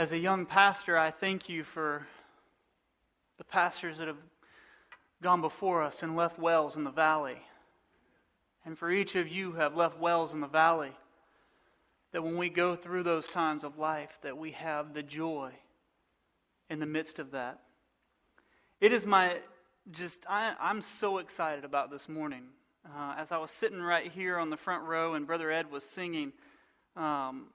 As a young pastor, I thank you for the pastors that have gone before us and left wells in the valley. And for each of you who have left wells in the valley, that when we go through those times of life, that we have the joy in the midst of that. It is my just, I, am so excited about this morning. Uh, as I was sitting right here on the front row and Brother Ed was singing, um,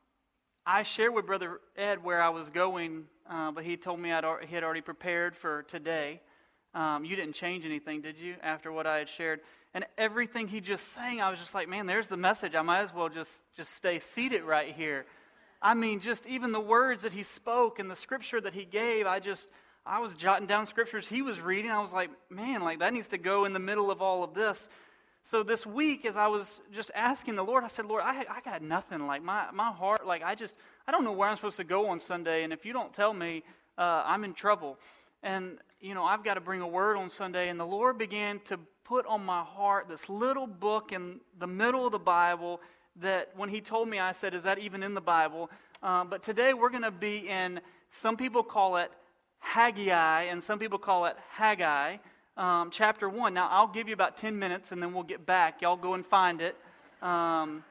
I shared with Brother Ed where I was going, uh, but he told me I'd, he had already prepared for today. Um, you didn't change anything, did you, after what I had shared? And everything he just sang, I was just like, man, there's the message. I might as well just, just stay seated right here. I mean, just even the words that he spoke and the scripture that he gave, I just, I was jotting down scriptures he was reading. I was like, man, like that needs to go in the middle of all of this. So this week, as I was just asking the Lord, I said, Lord, I, I got nothing. Like my, my heart, like I just, I don't know where I'm supposed to go on Sunday. And if you don't tell me, uh, I'm in trouble. And, you know, I've got to bring a word on Sunday. And the Lord began to put on my heart this little book in the middle of the Bible that when He told me, I said, Is that even in the Bible? Uh, but today we're going to be in, some people call it Haggai, and some people call it Haggai um, chapter 1. Now, I'll give you about 10 minutes and then we'll get back. Y'all go and find it. Um,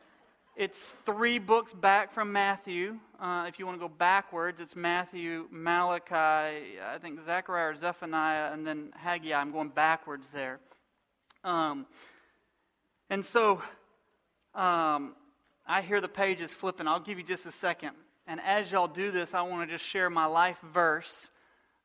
it's three books back from Matthew. Uh, if you want to go backwards, it's Matthew, Malachi, I think Zechariah or Zephaniah, and then Haggai. I'm going backwards there. Um, and so um, I hear the pages flipping. I'll give you just a second. And as y'all do this, I want to just share my life verse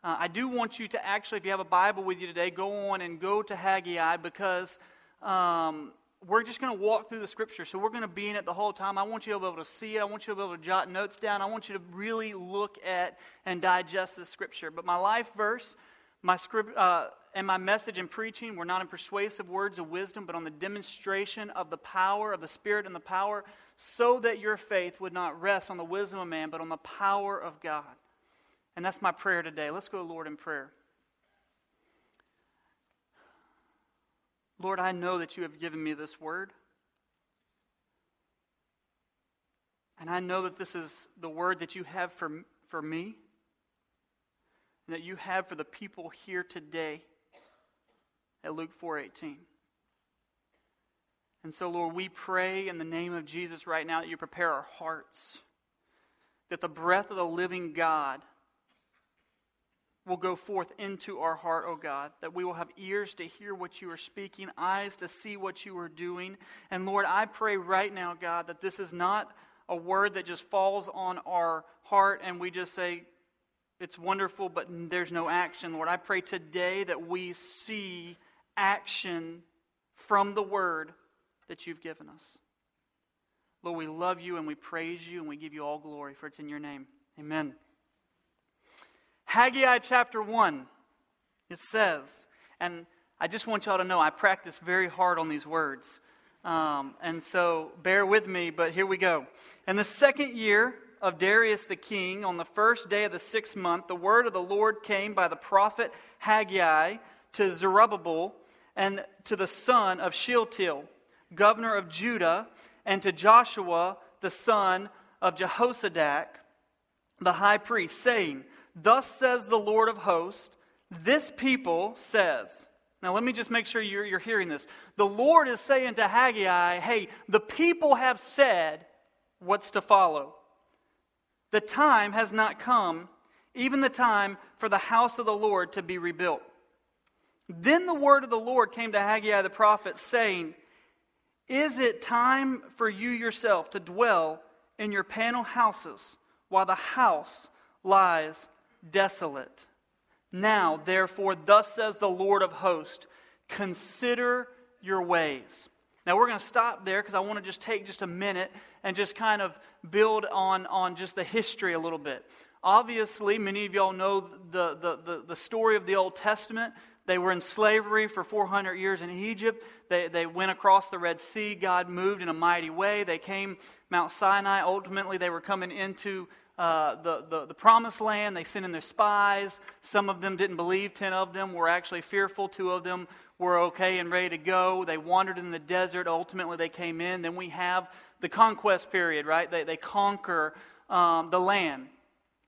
uh, I do want you to actually, if you have a Bible with you today, go on and go to Haggai because um, we're just going to walk through the scripture. So we're going to be in it the whole time. I want you to be able to see it. I want you to be able to jot notes down. I want you to really look at and digest the scripture. But my life verse, my script, uh, and my message in preaching were not in persuasive words of wisdom, but on the demonstration of the power of the Spirit and the power, so that your faith would not rest on the wisdom of man, but on the power of God. And that's my prayer today. Let's go, Lord, in prayer. Lord, I know that you have given me this word. And I know that this is the word that you have for, for me and that you have for the people here today at Luke 4:18. And so Lord, we pray in the name of Jesus right now that you prepare our hearts that the breath of the living God will go forth into our heart, O God, that we will have ears to hear what you are speaking, eyes to see what you are doing. And Lord, I pray right now, God, that this is not a word that just falls on our heart and we just say, it's wonderful, but there's no action. Lord, I pray today that we see action from the word that you've given us. Lord, we love you and we praise you and we give you all glory, for it's in your name. Amen. Haggai chapter 1, it says, and I just want y'all to know I practice very hard on these words. Um, and so bear with me, but here we go. In the second year of Darius the king, on the first day of the sixth month, the word of the Lord came by the prophet Haggai to Zerubbabel and to the son of Shealtiel, governor of Judah, and to Joshua, the son of Jehozadak, the high priest, saying, Thus says the Lord of hosts, this people says, now, let me just make sure you're, you're, hearing this. The Lord is saying to Haggai, hey, the people have said what's to follow. The time has not come, even the time for the house of the Lord to be rebuilt. Then the word of the Lord came to Haggai the prophet, saying, Is it time for you yourself to dwell in your panel houses while the house lies desolate. Now, therefore, thus says the Lord of hosts, consider your ways. Now, we're going to stop there because I want to just take just a minute and just kind of build on, on just the history a little bit. Obviously, many of y'all know the, the, the, the story of the Old Testament. They were in slavery for 400 years in Egypt. They, they went across the Red Sea. God moved in a mighty way. They came Mount Sinai. Ultimately, they were coming into uh, the, the, the promised land. They sent in their spies. Some of them didn't believe. Ten of them were actually fearful. Two of them were okay and ready to go. They wandered in the desert. Ultimately, they came in. Then we have the conquest period, right? They, they conquer um, the land.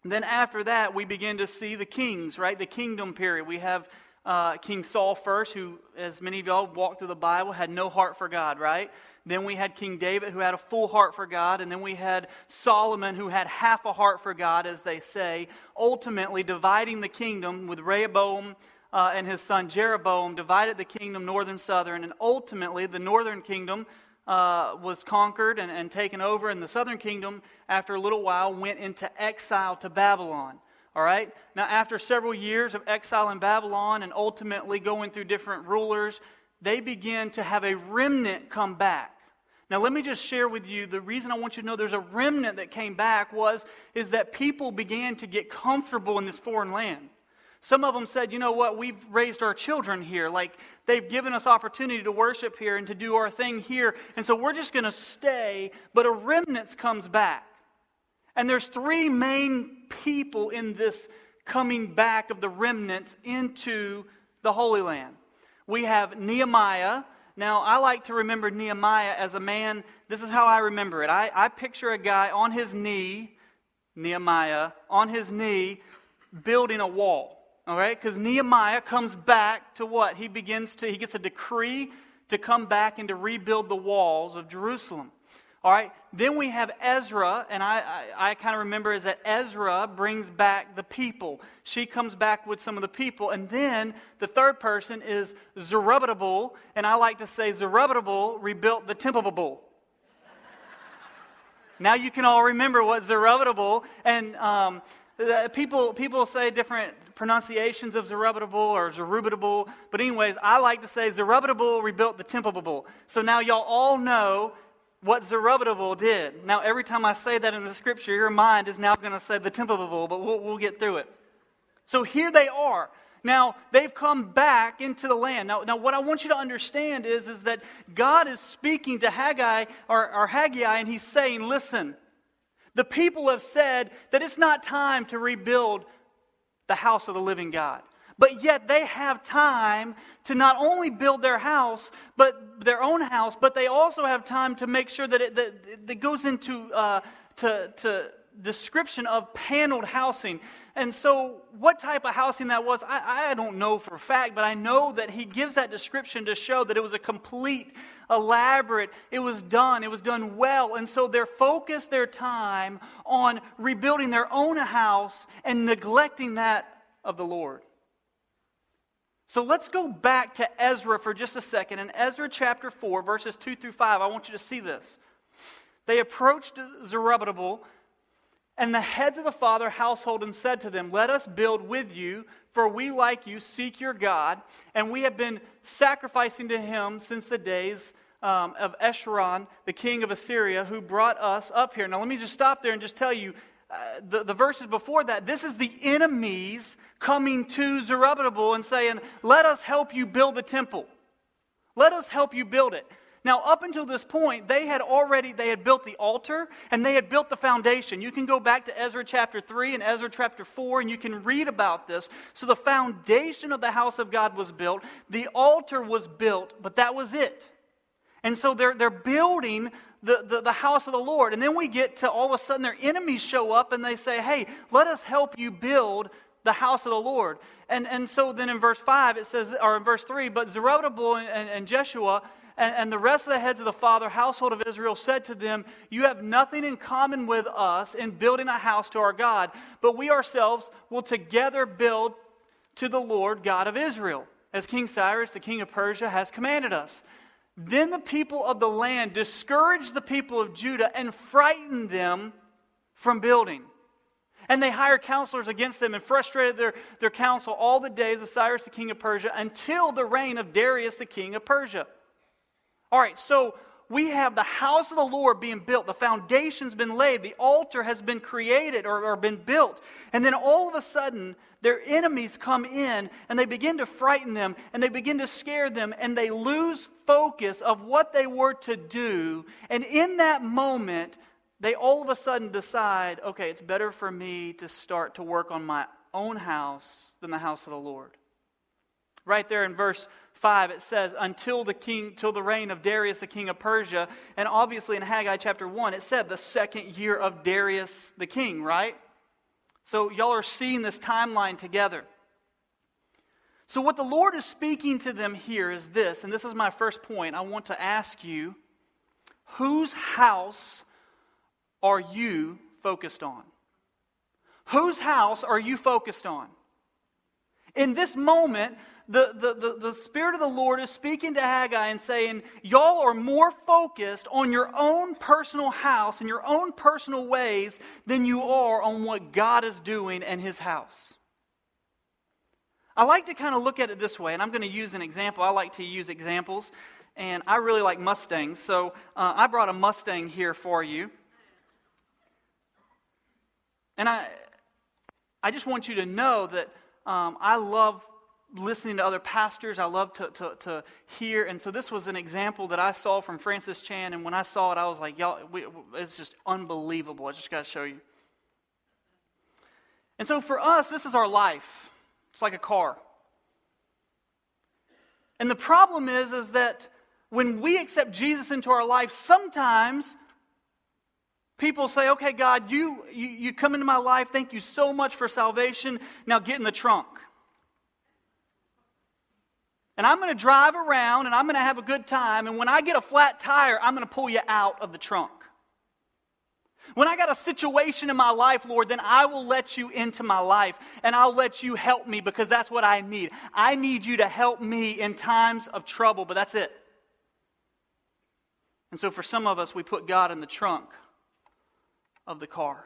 Then after that, we begin to see the kings, right? The kingdom period. We have uh, King Saul first, who, as many of y'all walked through the Bible, had no heart for God, right? Then we had King David, who had a full heart for God. And then we had Solomon, who had half a heart for God, as they say, ultimately dividing the kingdom with Rehoboam uh, and his son Jeroboam, divided the kingdom northern, southern. And ultimately, the northern kingdom uh, was conquered and, and taken over, and the southern kingdom, after a little while, went into exile to Babylon. All right? Now, after several years of exile in Babylon and ultimately going through different rulers, they begin to have a remnant come back. Now, let me just share with you the reason I want you to know there's a remnant that came back was is that people began to get comfortable in this foreign land. Some of them said, you know what, we've raised our children here. Like, they've given us opportunity to worship here and to do our thing here. And so we're just going to stay. But a remnant comes back. And there's three main people in this coming back of the remnants into the Holy Land. We have Nehemiah. Now, I like to remember Nehemiah as a man. This is how I remember it. I, I picture a guy on his knee, Nehemiah, on his knee, building a wall. All right? Because Nehemiah comes back to what? He begins to, he gets a decree to come back and to rebuild the walls of Jerusalem. All right? Then we have Ezra, and I, I, I kind of remember is that Ezra brings back the people. She comes back with some of the people. And then the third person is Zerubbabel, and I like to say Zerubbabel rebuilt the temple. now you can all remember what Zerubbabel, and um, people, people say different pronunciations of Zerubbabel or Zerubbabel, but anyways, I like to say Zerubbabel rebuilt the temple. So now y'all all know what Zerubbabel did. Now, every time I say that in the scripture, your mind is now going to say the temple, but we'll, we'll get through it. So here they are. Now, they've come back into the land. Now, now what I want you to understand is, is that God is speaking to Haggai or, or Haggai, and he's saying, Listen, the people have said that it's not time to rebuild the house of the living God. But yet they have time to not only build their house, but their own house, but they also have time to make sure that it, that, that goes into uh, to, to description of paneled housing. And so, what type of housing that was, I, I don't know for a fact, but I know that he gives that description to show that it was a complete, elaborate, it was done, it was done well. And so, they're focused their time on rebuilding their own house and neglecting that of the Lord. So let's go back to Ezra for just a second. In Ezra chapter 4, verses 2 through 5, I want you to see this. They approached Zerubbabel and the heads of the father household and said to them, Let us build with you, for we, like you, seek your God, and we have been sacrificing to him since the days um, of Esarhaddon, the king of Assyria, who brought us up here. Now, let me just stop there and just tell you uh, the, the verses before that, this is the enemies coming to Zerubbabel and saying, Let us help you build the temple. Let us help you build it. Now, up until this point, they had already they had built the altar and they had built the foundation. You can go back to Ezra chapter 3 and Ezra chapter 4 and you can read about this. So the foundation of the house of God was built, the altar was built, but that was it. And so they're, they're building the, the, the, house of the Lord. And then we get to all of a sudden their enemies show up and they say, Hey, let us help you build the house of the Lord. And, and so then in verse 5 it says, or in verse 3, but Zerubbabel and, and, and Jeshua and, and the rest of the heads of the father household of Israel said to them, You have nothing in common with us in building a house to our God, but we ourselves will together build to the Lord God of Israel, as King Cyrus, the king of Persia, has commanded us. Then the people of the land discouraged the people of Judah and frightened them from building. And they hired counselors against them and frustrated their, their counsel all the days of Cyrus the king of Persia until the reign of Darius the king of Persia. All right, so we have the house of the Lord being built. The foundation's been laid. The altar has been created or, or, been built. And then all of a sudden, their enemies come in and they begin to frighten them and they begin to scare them and they lose focus of what they were to do. And in that moment, they all of a sudden decide okay, it's better for me to start to work on my own house than the house of the Lord. Right there in verse 5, it says, until the king, till the reign of Darius, the king of Persia. And obviously in Haggai chapter 1, it said the second year of Darius the king, right? So, y'all are seeing this timeline together. So, what the Lord is speaking to them here is this, and this is my first point. I want to ask you whose house are you focused on? Whose house are you focused on? In this moment, the, the, the, the, Spirit of the Lord is speaking to Haggai and saying, Y'all are more focused on your own personal house and your own personal ways than you are on what God is doing in His house. I like to kind of look at it this way, and I'm going to use an example. I like to use examples, and I really like Mustangs. So uh, I brought a Mustang here for you. And I, I just want you to know that um, I love listening to other pastors. I love to, to, to, hear. And so this was an example that I saw from Francis Chan. And when I saw it, I was like, y'all, we, it's just unbelievable. I just got to show you. And so for us, this is our life. It's like a car. And the problem is, is that when we accept Jesus into our life, sometimes people say, okay, God, you, you, you come into my life. Thank you so much for salvation. Now get in the trunk. And I'm going to drive around and I'm going to have a good time. And when I get a flat tire, I'm going to pull you out of the trunk. When I got a situation in my life, Lord, then I will let you into my life and I'll let you help me because that's what I need. I need you to help me in times of trouble, but that's it. And so for some of us, we put God in the trunk of the car.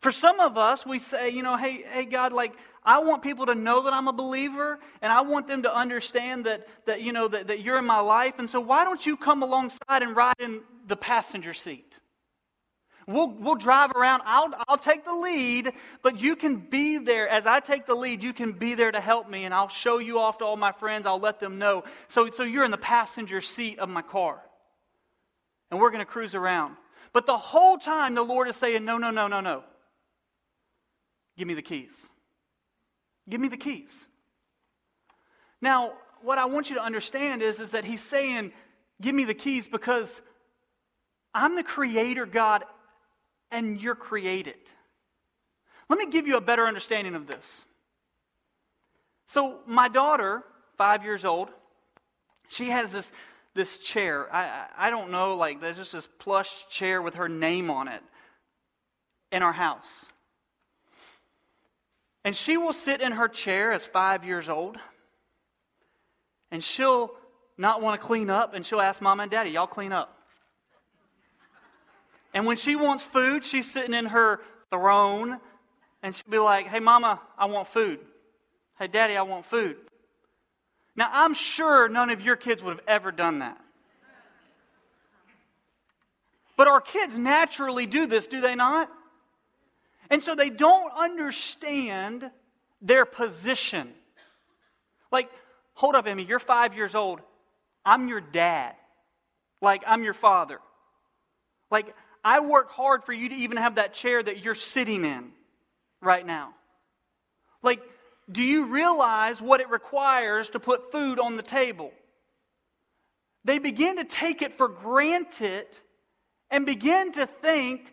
For some of us, we say, you know, hey, hey, God, like, I want people to know that I'm a believer, and I want them to understand that, that you know, that, that you're in my life. And so why don't you come alongside and ride in the passenger seat? We'll, we'll drive around. I'll, I'll take the lead, but you can be there. As I take the lead, you can be there to help me, and I'll show you off to all my friends. I'll let them know. So, so you're in the passenger seat of my car. And we're going to cruise around. But the whole time, the Lord is saying, No, no, no, no, no. Give me the keys. Give me the keys. Now, what I want you to understand is, is that He's saying, Give me the keys because I'm the creator God and you're created. Let me give you a better understanding of this. So, my daughter, five years old, she has this, this chair. I, I don't know, like, there's just this plush chair with her name on it in our house. And she will sit in her chair as five years old, and she'll not want to clean up, and she'll ask mom and daddy, Y'all clean up. And when she wants food, she's sitting in her throne and she'll be like, Hey, mama, I want food. Hey, daddy, I want food. Now, I'm sure none of your kids would have ever done that. But our kids naturally do this, do they not? And so they don't understand their position. Like, hold up, Emmy, you're five years old. I'm your dad. Like, I'm your father. Like, I work hard for you to even have that chair that you're sitting in right now. Like, do you realize what it requires to put food on the table? They begin to take it for granted and begin to think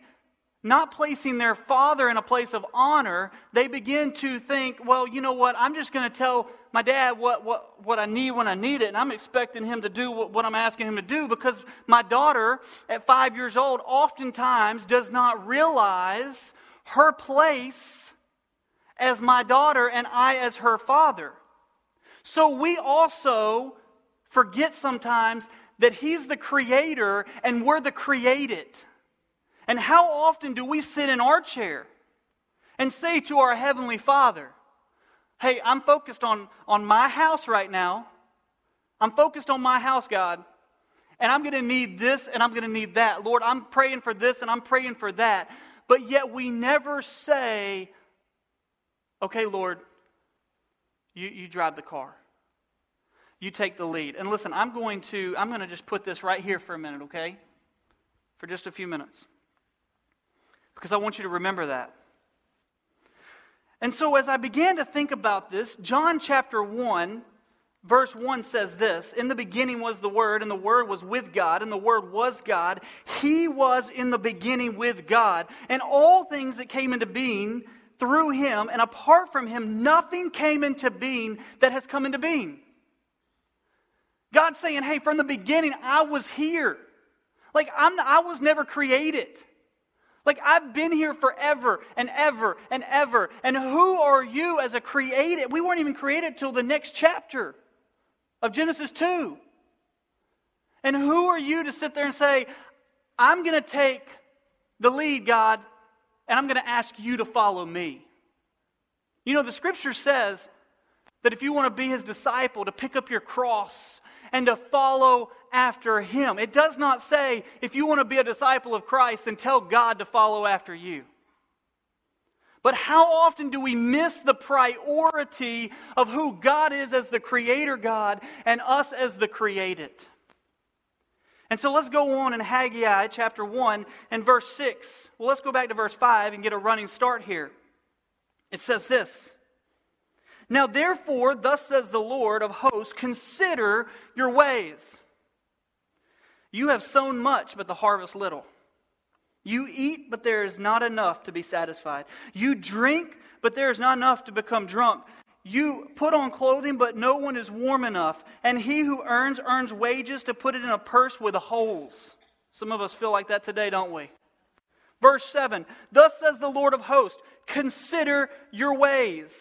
not placing their father in a place of honor, they begin to think, well, you know what, I'm just going to tell my dad what, what, what I need when I need it, and I'm expecting him to do what, what I'm asking him to do because my daughter at five years old oftentimes does not realize her place as my daughter and I as her father. So we also forget sometimes that he's the creator and we're the created. And how often do we sit in our chair and say to our Heavenly Father, Hey, I'm focused on, on my house right now. I'm focused on my house, God. And I'm going to need this and I'm going to need that. Lord, I'm praying for this and I'm praying for that. But yet we never say, Okay, Lord, you, you drive the car. You take the lead. And listen, I'm going to I'm going to just put this right here for a minute, okay? For just a few minutes because I want you to remember that. And so, as I began to think about this, John chapter 1, verse 1 says this In the beginning was the Word, and the Word was with God, and the Word was God. He was in the beginning with God. And all things that came into being through him, and apart from him, nothing came into being that has come into being. God's saying, hey, from the beginning, I was here. Like, I'm, I was never created. Like, I've been here forever and ever and ever. And who are you as a created? We weren't even created till the next chapter of Genesis 2. And who are you to sit there and say, I'm going to take the lead, God, and I'm going to ask you to follow me? You know, the scripture says that if you want to be his disciple, to pick up your cross and to follow after him. It does not say, if you want to be a disciple of Christ, then tell God to follow after you. But how often do we miss the priority of who God is as the creator God and us as the created? And so let's go on in Haggai chapter 1 and verse 6. Well, let's go back to verse 5 and get a running start here. It says this Now therefore, thus says the Lord of hosts, consider your ways. You have sown much, but the harvest little. You eat, but there is not enough to be satisfied. You drink, but there is not enough to become drunk. You put on clothing, but no one is warm enough. And he who earns, earns wages to put it in a purse with holes. Some of us feel like that today, don't we? Verse 7 Thus says the Lord of hosts, consider your ways.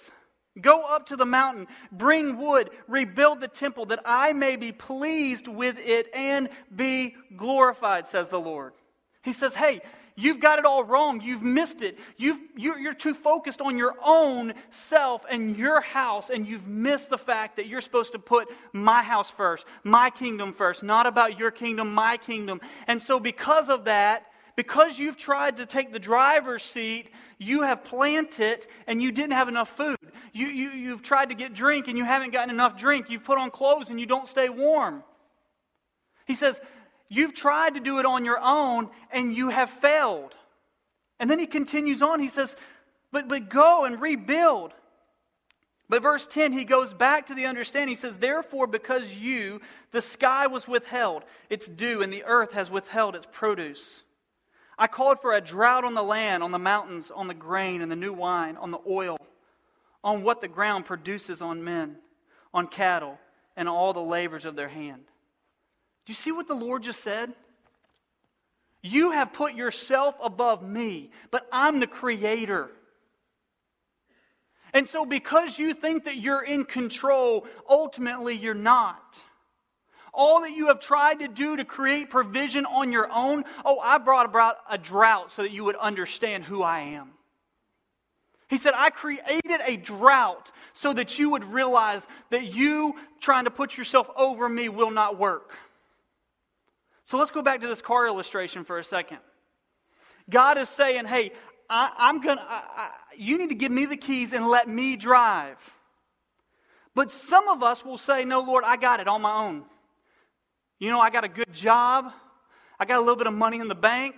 Go up to the mountain, bring wood, rebuild the temple, that I may be pleased with it and be glorified, says the Lord. He says, Hey, you've got it all wrong. You've missed it. You've, you're, you're too focused on your own self and your house, and you've missed the fact that you're supposed to put my house first, my kingdom first, not about your kingdom, my kingdom. And so, because of that, because you've tried to take the driver's seat, you have planted and you didn't have enough food. You, you, you've tried to get drink and you haven't gotten enough drink. You've put on clothes and you don't stay warm. He says, You've tried to do it on your own and you have failed. And then he continues on. He says, But, but go and rebuild. But verse 10, he goes back to the understanding. He says, Therefore, because you, the sky was withheld its dew, and the earth has withheld its produce. I called for a drought on the land, on the mountains, on the grain and the new wine, on the oil, on what the ground produces on men, on cattle, and all the labors of their hand. Do you see what the Lord just said? You have put yourself above me, but I'm the creator. And so, because you think that you're in control, ultimately you're not all that you have tried to do to create provision on your own, oh, I brought about a drought so that you would understand who I am. He said, I created a drought so that you would realize that you trying to put yourself over me will not work. So let's go back to this car illustration for a second. God is saying, hey, I, am going to, you need to give me the keys and let me drive. But some of us will say, no, Lord, I got it on my own. You know, I got a good job. I got a little bit of money in the bank.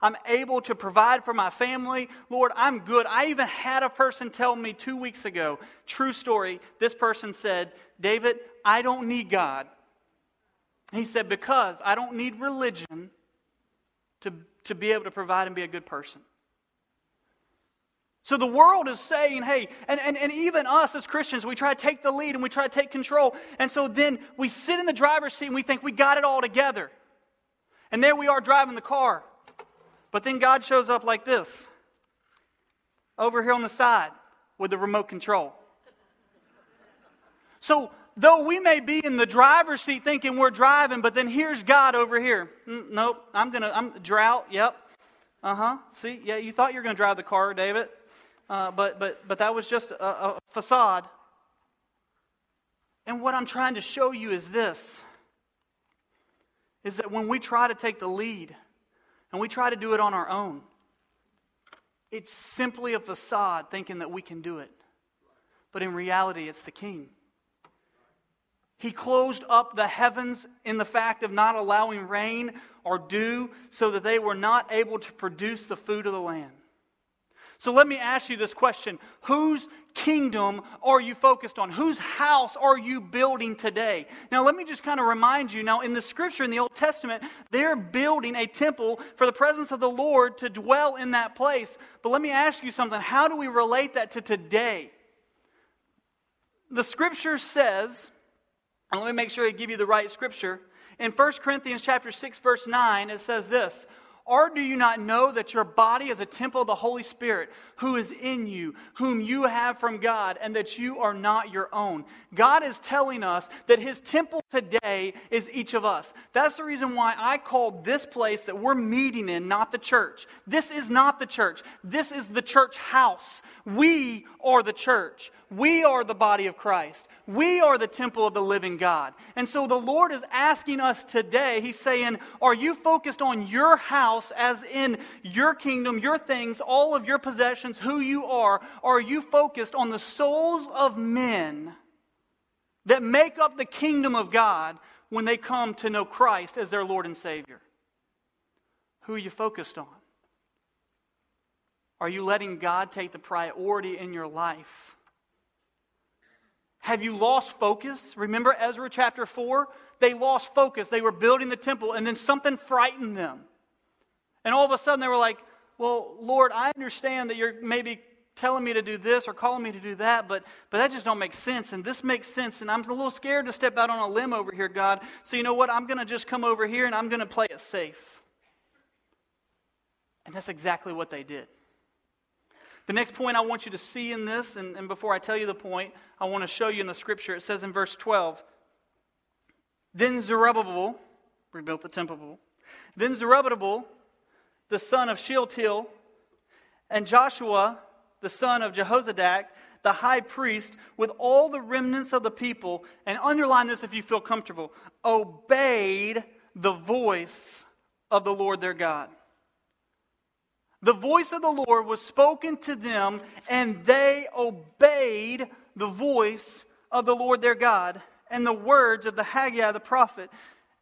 I'm able to provide for my family. Lord, I'm good. I even had a person tell me two weeks ago, true story. This person said, David, I don't need God. He said, because I don't need religion to, to be able to provide and be a good person. So the world is saying, hey, and, and, and even us as Christians, we try to take the lead and we try to take control. And so then we sit in the driver's seat and we think we got it all together. And there we are driving the car. But then God shows up like this over here on the side with the remote control. So though we may be in the driver's seat thinking we're driving, but then here's God over here. Mm, nope, I'm going to, I'm drought, yep. Uh huh. See, yeah, you thought you were going to drive the car, David uh, but, but, but that was just a, a facade. And what I'm trying to show you is this is that when we try to take the lead and we try to do it on our own, it's simply a facade thinking that we can do it. But in reality, it's the king. He closed up the heavens in the fact of not allowing rain or dew so that they were not able to produce the food of the land. So let me ask you this question Whose kingdom are you focused on? Whose house are you building today? Now, let me just kind of remind you now, in the scripture in the Old Testament, they're building a temple for the presence of the Lord to dwell in that place. But let me ask you something how do we relate that to today? The scripture says, and let me make sure I give you the right scripture. In 1 Corinthians chapter 6 verse 9 it says this, or do you not know that your body is a temple of the Holy Spirit who is in you, whom you have from God, and that you are not your own? God is telling us that His temple today is each of us. That's the reason why I called this place that we're meeting in not the church. This is not the church. This is the church house. We are the church. We are the body of Christ. We are the temple of the living God. And so the Lord is asking us today, He's saying, Are you focused on your house, as in your kingdom, your things, all of your possessions, who you are? Are you focused on the souls of men that make up the kingdom of God when they come to know Christ as their Lord and Savior? Who are you focused on? Are you letting God take the priority in your life? Have you lost focus? Remember Ezra chapter 4? They lost focus. They were building the temple, and then something frightened them. And all of a sudden they were like, Well, Lord, I understand that you're maybe telling me to do this or calling me to do that, but, but that just don't make sense. And this makes sense. And I'm a little scared to step out on a limb over here, God. So you know what? I'm going to just come over here and I'm going to play it safe. And that's exactly what they did. The next point I want you to see in this, and, and before I tell you the point, I want to show you in the scripture. It says in verse 12 Then Zerubbabel rebuilt the temple. Then Zerubbabel, the son of Shealtiel, and Joshua, the son of Jehozadak, the high priest, with all the remnants of the people, and underline this if you feel comfortable, obeyed the voice of the Lord their God. The voice of the Lord was spoken to them, and they obeyed the voice of the Lord their God and the words of the Haggai the prophet,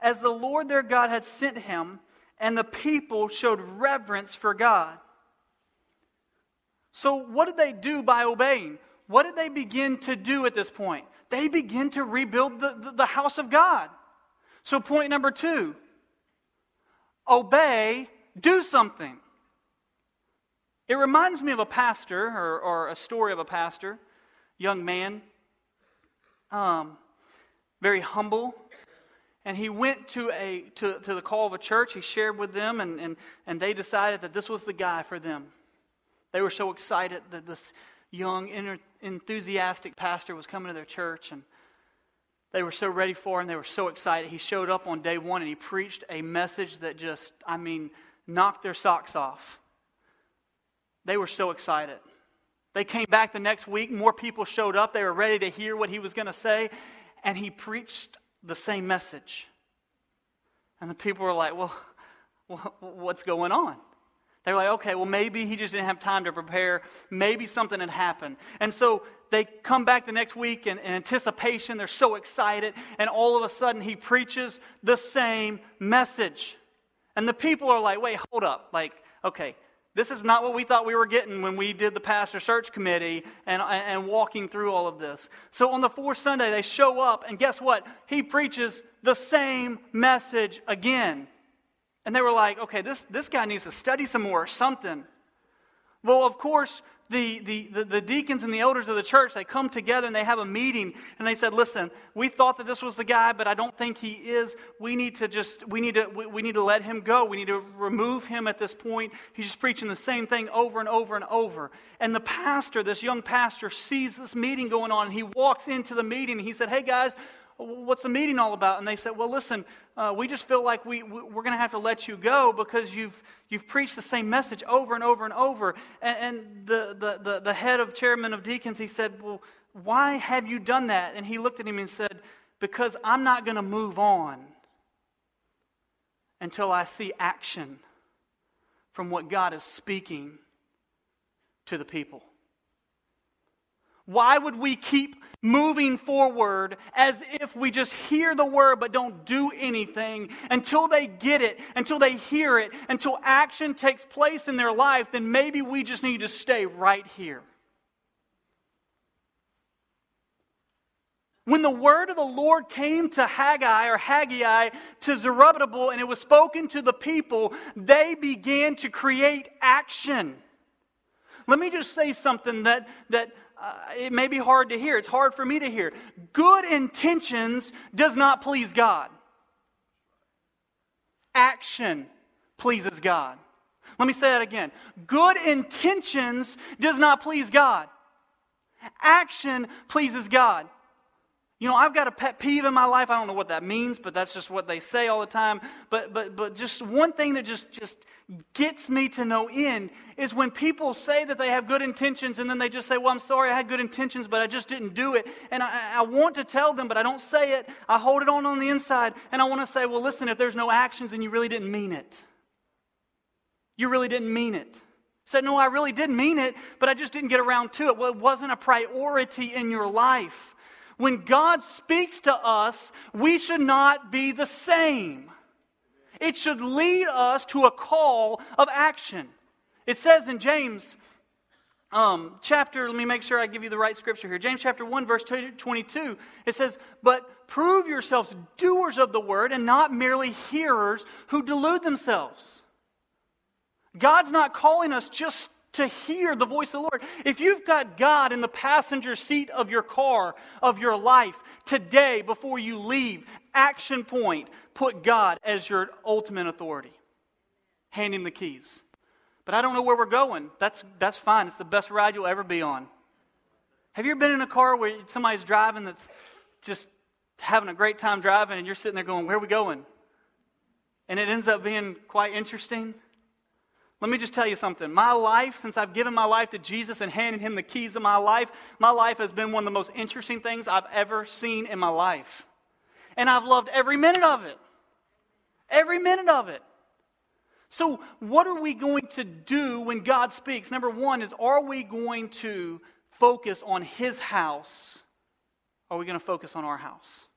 as the Lord their God had sent him, and the people showed reverence for God. So, what did they do by obeying? What did they begin to do at this point? They begin to rebuild the, the, the house of God. So, point number two obey, do something. It reminds me of a pastor or, or a story of a pastor, young man, um, very humble. And he went to, a, to, to the call of a church. He shared with them, and, and, and they decided that this was the guy for them. They were so excited that this young, enthusiastic pastor was coming to their church, and they were so ready for him. They were so excited. He showed up on day one and he preached a message that just, I mean, knocked their socks off. They were so excited. They came back the next week. More people showed up. They were ready to hear what he was going to say. And he preached the same message. And the people were like, well, what's going on? They were like, okay, well, maybe he just didn't have time to prepare. Maybe something had happened. And so they come back the next week in, in anticipation. They're so excited. And all of a sudden, he preaches the same message. And the people are like, wait, hold up. Like, okay, this is not what we thought we were getting when we did the pastor search committee and, and walking through all of this. So on the fourth Sunday, they show up, and guess what? He preaches the same message again. And they were like, okay, this, this guy needs to study some more or something. Well, of course, the, the, the, the, deacons and the elders of the church, they come together and they have a meeting and they said, listen, we thought that this was the guy, but I don't think he is. We need to just, we need to, we, we need to let him go. We need to remove him at this point. He's just preaching the same thing over and over and over. And the pastor, this young pastor, sees this meeting going on and he walks into the meeting and he said, hey guys, what's the meeting all about? And they said, well, listen, uh, we just feel like we, we're going to have to let you go because you've, you've preached the same message over and over and over. And, and the, the, the, the head of chairman of deacons, he said, well, why have you done that? And he looked at him and said, because I'm not going to move on until I see action from what God is speaking to the people. Why would we keep moving forward as if we just hear the word but don't do anything until they get it, until they hear it, until action takes place in their life, then maybe we just need to stay right here. When the word of the Lord came to Haggai or Haggai to Zerubbabel and it was spoken to the people, they began to create action. Let me just say something that, that uh, it may be hard to hear. It's hard for me to hear. Good intentions does not please God. Action pleases God. Let me say that again. Good intentions does not please God. Action pleases God. You know, I've got a pet peeve in my life. I don't know what that means, but that's just what they say all the time. But but but just one thing that just just gets me to no end is when people say that they have good intentions and then they just say, Well, I'm sorry, I had good intentions, but I just didn't do it. And I, I want to tell them, but I don't say it. I hold it on on the inside. And I want to say, Well, listen, if there's no actions, then you really didn't mean it. You really didn't mean it. Said, No, I really didn't mean it, but I just didn't get around to it. Well, it wasn't a priority in your life. When God speaks to us, we should not be the same. It should lead us to a call of action. It says in James um, chapter, let me make sure I give you the right scripture here. James chapter 1, verse 22, it says, But prove yourselves doers of the word and not merely hearers who delude themselves. God's not calling us just to hear the voice of the Lord. If you've got God in the passenger seat of your car, of your life, today, before you leave, action point, put God as your ultimate authority. Hand him the keys. But I don't know where we're going. That's, that's fine. It's the best ride you'll ever be on. Have you ever been in a car where somebody's driving that's just having a great time driving and you're sitting there going, Where are we going? And it ends up being quite interesting? Let me just tell you something. My life, since I've given my life to Jesus and handed him the keys of my life, my life has been one of the most interesting things I've ever seen in my life. And I've loved every minute of it. Every minute of it. So, what are we going to do when God speaks? Number one is, are we going to focus on his house? Are we going to focus on our house?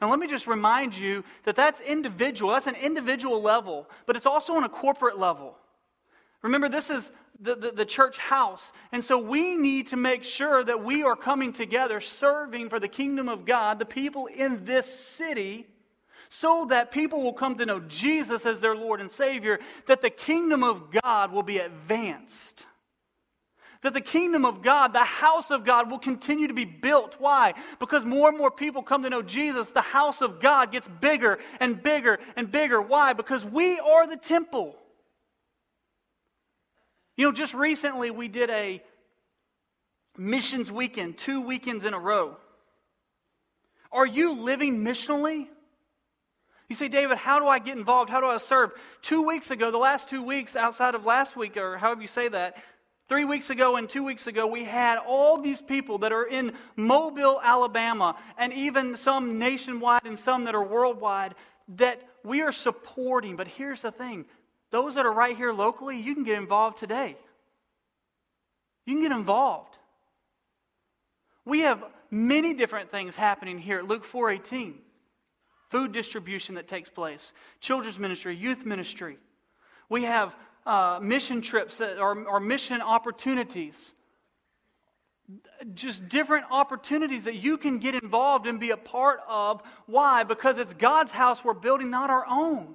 Now, let me just remind you that that's individual. That's an individual level, but it's also on a corporate level. Remember, this is the, the, the, church house. And so we need to make sure that we are coming together, serving for the kingdom of God, the people in this city, so that people will come to know Jesus as their Lord and Savior, that the kingdom of God will be advanced. That the kingdom of God, the house of God, will continue to be built. Why? Because more and more people come to know Jesus. The house of God gets bigger and bigger and bigger. Why? Because we are the temple. You know, just recently we did a missions weekend, two weekends in a row. Are you living missionally? You say, David, how do I get involved? How do I serve? Two weeks ago, the last two weeks outside of last week, or however you say that, three weeks ago and two weeks ago, we had all these people that are in Mobile, Alabama, and even some nationwide and some that are worldwide that we are supporting. But here's the thing those that are right here locally, you can get involved today. You can get involved. We have many different things happening here at Luke 4:18. Food distribution that takes place, children's ministry, youth ministry. We have uh, mission trips that are, are mission opportunities. Just different opportunities that you can get involved and be a part of. Why? Because it's God's house we're building, not our own.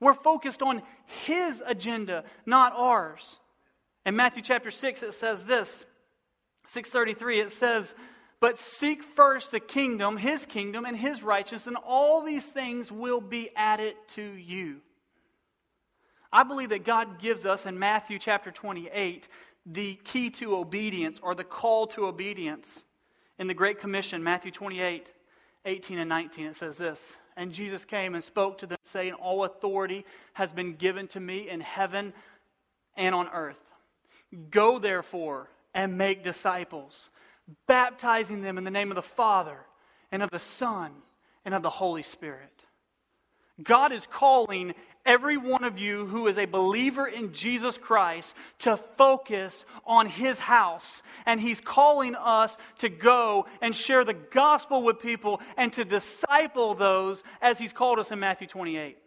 We're focused on His agenda, not ours. In Matthew chapter 6, it says this 633, it says, But seek first the kingdom, His kingdom, and His righteousness, and all these things will be added to you. I believe that God gives us in Matthew chapter 28 the key to obedience or the call to obedience. In the Great Commission, Matthew 28 18 and 19, it says this and Jesus came and spoke to them, saying, All authority has been given to me in heaven and on earth. Go therefore and make disciples, baptizing them in the name of the Father and of the Son and of the Holy Spirit. God is calling every one of you who is a believer in Jesus Christ to focus on his house. And he's calling us to go and share the gospel with people and to disciple those as he's called us in Matthew 28.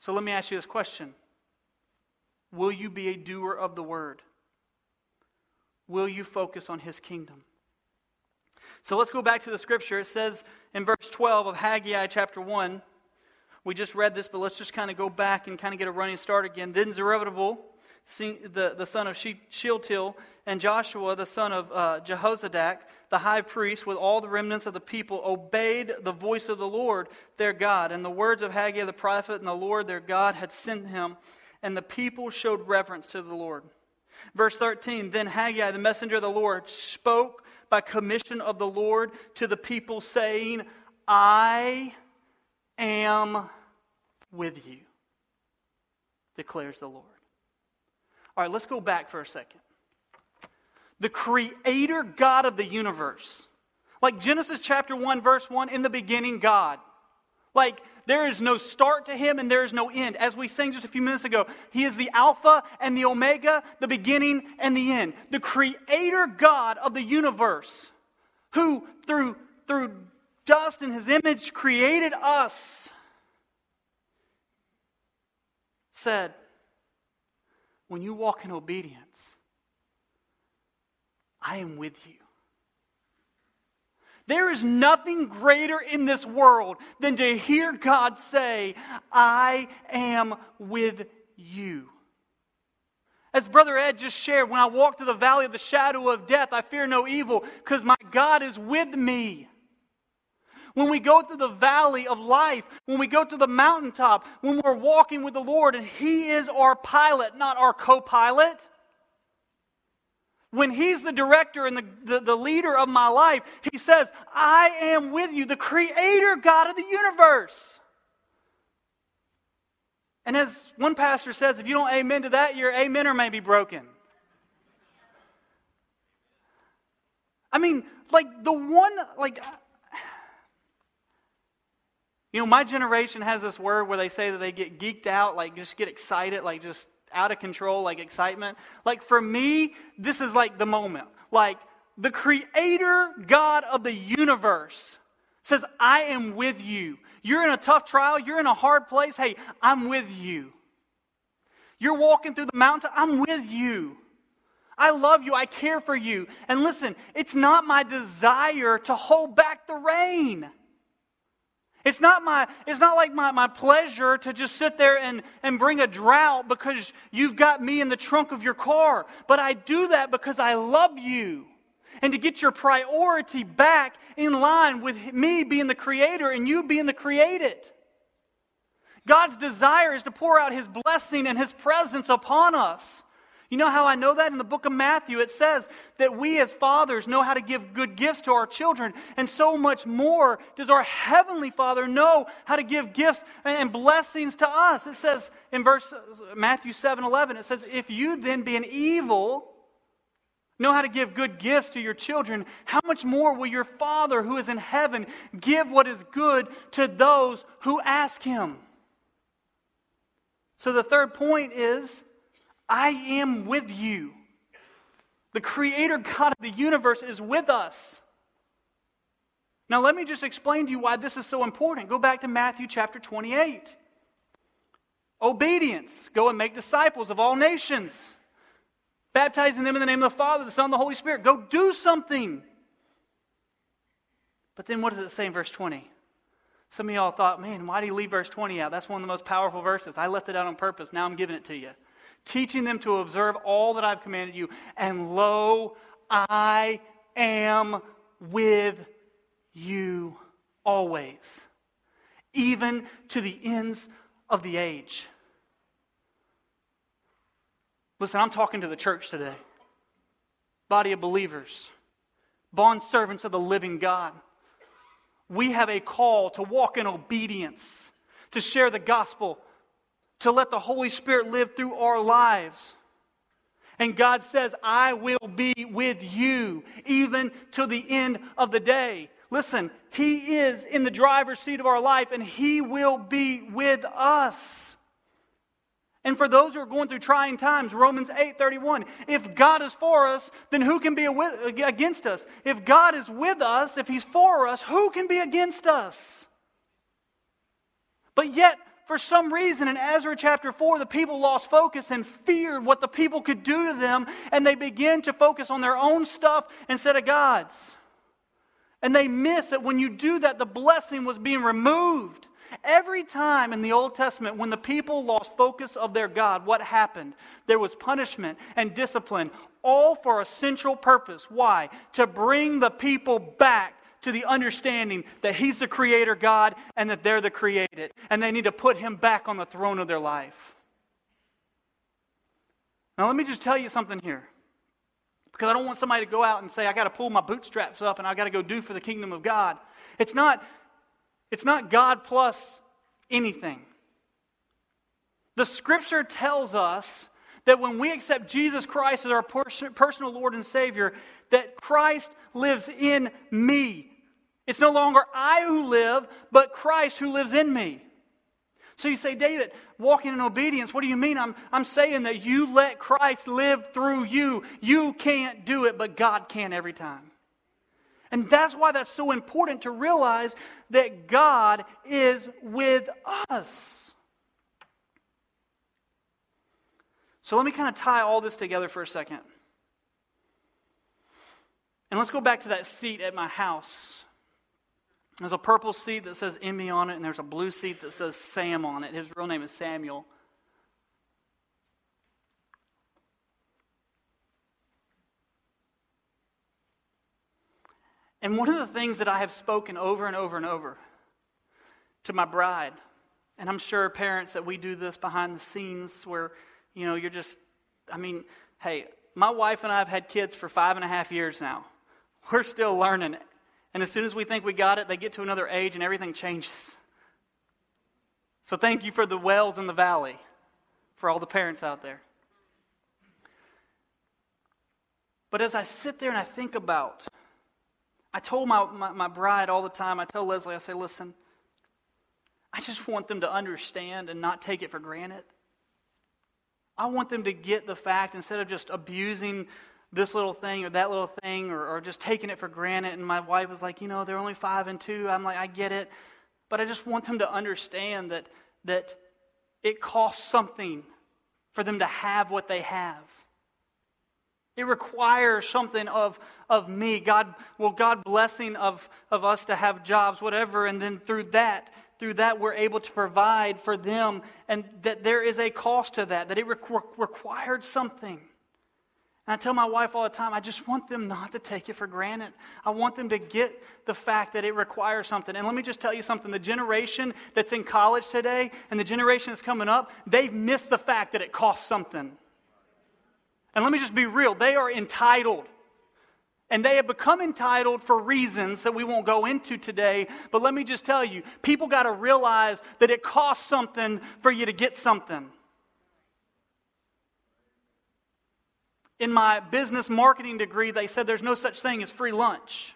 So let me ask you this question Will you be a doer of the word? Will you focus on his kingdom? So let's go back to the scripture. It says in verse 12 of Haggai chapter 1, we just read this, but let's just kind of go back and kind of get a running start again. Then Zerubbabel, the, the son of Shealtiel, and Joshua, the son of uh, Jehozadak, the high priest, with all the remnants of the people, obeyed the voice of the Lord their God. And the words of Haggai the prophet and the Lord their God had sent him, and the people showed reverence to the Lord. Verse 13 Then Haggai, the messenger of the Lord, spoke by commission of the Lord to the people, saying, I am with you, declares the Lord. All right, let's go back for a second. The creator God of the universe, like Genesis chapter 1, verse 1, in the beginning, God. Like, there is no start to him and there is no end. As we sang just a few minutes ago, he is the Alpha and the Omega, the beginning and the end. The creator God of the universe, who through, through dust in his image created us, said, When you walk in obedience, I am with you. There is nothing greater in this world than to hear God say, I am with you. As Brother Ed just shared, when I walk through the valley of the shadow of death, I fear no evil because my God is with me. When we go through the valley of life, when we go to the mountaintop, when we're walking with the Lord and He is our pilot, not our co pilot, when he's the director and the, the, the, leader of my life, he says, I am with you, the creator God of the universe. And as one pastor says, if you don't amen to that, your amen may be broken. I mean, like the one, like, you know, my generation has this word where they say that they get geeked out, like just get excited, like just out of control, like excitement. Like for me, this is like the moment. Like the creator God of the universe says, I am with you. You're in a tough trial, you're in a hard place. Hey, I'm with you. You're walking through the mountain, I'm with you. I love you. I care for you. And listen, it's not my desire to hold back the rain. It's not, my, it's not like my, my pleasure to just sit there and, and bring a drought because you've got me in the trunk of your car. But I do that because I love you. And to get your priority back in line with me being the creator and you being the created. God's desire is to pour out his blessing and his presence upon us. You know how I know that? In the book of Matthew, it says that we as fathers know how to give good gifts to our children, and so much more does our heavenly Father know how to give gifts and blessings to us. It says in verse Matthew 7 11, it says, If you then, being evil, know how to give good gifts to your children, how much more will your Father who is in heaven give what is good to those who ask him? So the third point is I am with you. The Creator God of the universe is with us. Now, let me just explain to you why this is so important. Go back to Matthew chapter 28. Obedience. Go and make disciples of all nations, baptizing them in the name of the Father, the Son, and the Holy Spirit. Go do something. But then what does it say in verse 20? Some of y'all thought, man, why do you leave verse 20 out? That's one of the most powerful verses. I left it out on purpose. Now I'm giving it to you teaching them to observe all that I've commanded you. And lo, I am with you always, even to the ends of the age. Listen, I'm talking to the church today, body of believers, bond servants of the living God. We have a call to walk in obedience, to share the gospel to let the Holy Spirit live through our lives. And God says, I will be with you even to the end of the day. listen, He is in the driver's seat of our life and He will be with us. And for those who are going through trying times, Romans 8:31, if God is for us, then who can be against us? If God is with us, if he's for us, who can be against us? But yet, for some reason in Ezra chapter 4, the people lost focus and feared what the people could do to them, and they began to focus on their own stuff instead of God's. And they miss that when you do that, the blessing was being removed. Every time in the Old Testament when the people lost focus of their God, what happened? There was punishment and discipline, all for a central purpose. Why? To bring the people back to the understanding that He's the Creator God and that they're the created. And they need to put Him back on the throne of their life. Now, let me just tell you something here. Because I don't want somebody to go out and say, I got to pull my bootstraps up and I got to go do for the kingdom of God. It's not it's not God plus anything. The scripture tells us that when we accept Jesus Christ as our personal Lord and Savior, that Christ lives in me. It's no longer I who live, but Christ who lives in me. So you say, David, walking in obedience, what do you mean? I'm, I'm saying that you let Christ live through you. You can't do it, but God can every time. And that's why that's so important to realize that God is with us. So let me kind of tie all this together for a second. And let's go back to that seat at my house. There's a purple seat that says Emmy on it, and there's a blue seat that says Sam on it. His real name is Samuel. And one of the things that I have spoken over and over and over to my bride, and I'm sure parents that we do this behind the scenes where, you know, you're just, I mean, hey, my wife and I have had kids for five and a half years now. We're still learning. And as soon as we think we got it, they get to another age and everything changes. So thank you for the wells in the valley, for all the parents out there. But as I sit there and I think about I told my, my, my, bride all the time, I tell Leslie, I say, listen, I just want them to understand and not take it for granted. I want them to get the fact instead of just abusing this little thing or that little thing or, or just taking it for granted. And my wife was like, you know, they're only five and two. I'm like, I get it. But I just want them to understand that, that it costs something for them to have what they have. It requires something of, of me. God, well, God blessing of, of us to have jobs, whatever, and then through that, through that we're able to provide for them, and that there is a cost to that, that it requ- required something. And I tell my wife all the time, I just want them not to take it for granted. I want them to get the fact that it requires something. And let me just tell you something the generation that's in college today and the generation that's coming up, they've missed the fact that it costs something. And let me just be real they are entitled. And they have become entitled for reasons that we won't go into today. But let me just tell you people got to realize that it costs something for you to get something. In my business marketing degree, they said there's no such thing as free lunch.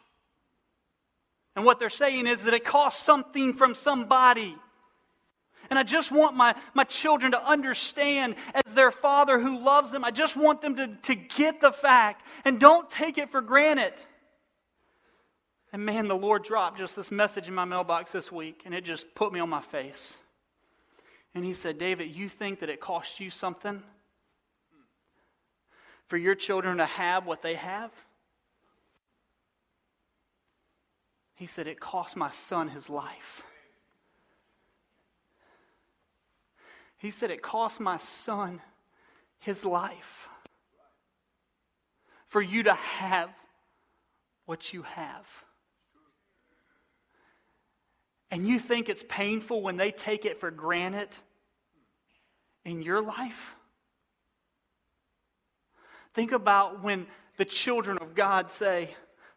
And what they're saying is that it costs something from somebody. And I just want my, my children to understand, as their father who loves them, I just want them to, to get the fact and don't take it for granted. And man, the Lord dropped just this message in my mailbox this week, and it just put me on my face. And he said, David, you think that it costs you something for your children to have what they have? He said, It cost my son his life. He said, It cost my son his life for you to have what you have. And you think it's painful when they take it for granted in your life? Think about when the children of God say,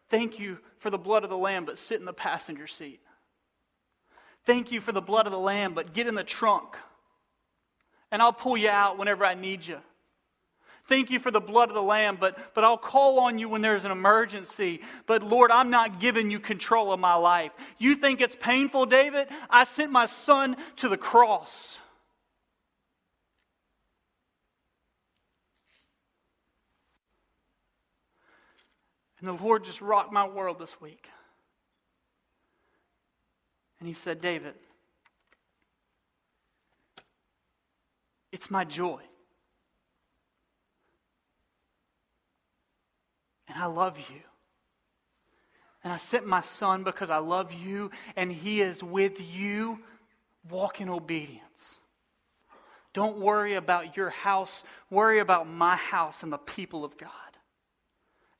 Thank you for the blood of the Lamb, but sit in the passenger seat. Thank you for the blood of the Lamb, but get in the trunk and I'll pull you out whenever I need you. Thank you for the blood of the Lamb, but, but I'll call on you when there's an emergency. But Lord, I'm not giving you control of my life. You think it's painful, David? I sent my son to the cross. And the Lord just rocked my world this week. And he said, David, it's my joy. And I love you. And I sent my son because I love you, and he is with you. Walk in obedience. Don't worry about your house, worry about my house and the people of God.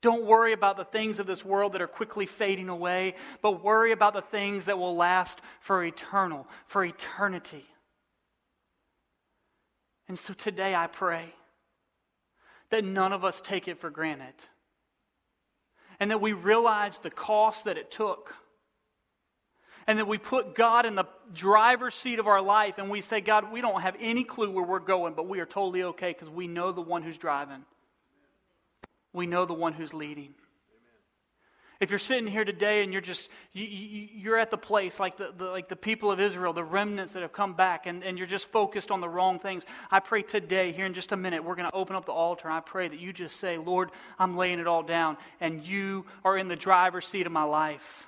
Don't worry about the things of this world that are quickly fading away, but worry about the things that will last for eternal, for eternity. And so today I pray that none of us take it for granted and that we realize the cost that it took. And that we put God in the driver's seat of our life and we say, God, we don't have any clue where we're going, but we are totally okay because we know the one who's driving we know the one who's leading. If you're sitting here today and you're just, you, are at the place like the, the, like the people of Israel, the remnants that have come back, and, and you're just focused on the wrong things, I pray today, here in just a minute, we're going to open up the altar, I pray that you just say, Lord, I'm laying it all down, and you are in the driver's seat of my life.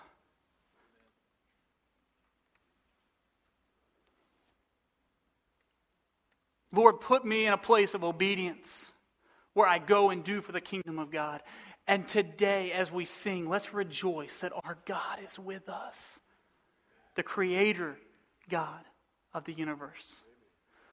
Lord, put me in a place of obedience where I go and do for the kingdom of God. And today, as we sing, let's rejoice that our God is with us, the Creator God of the universe.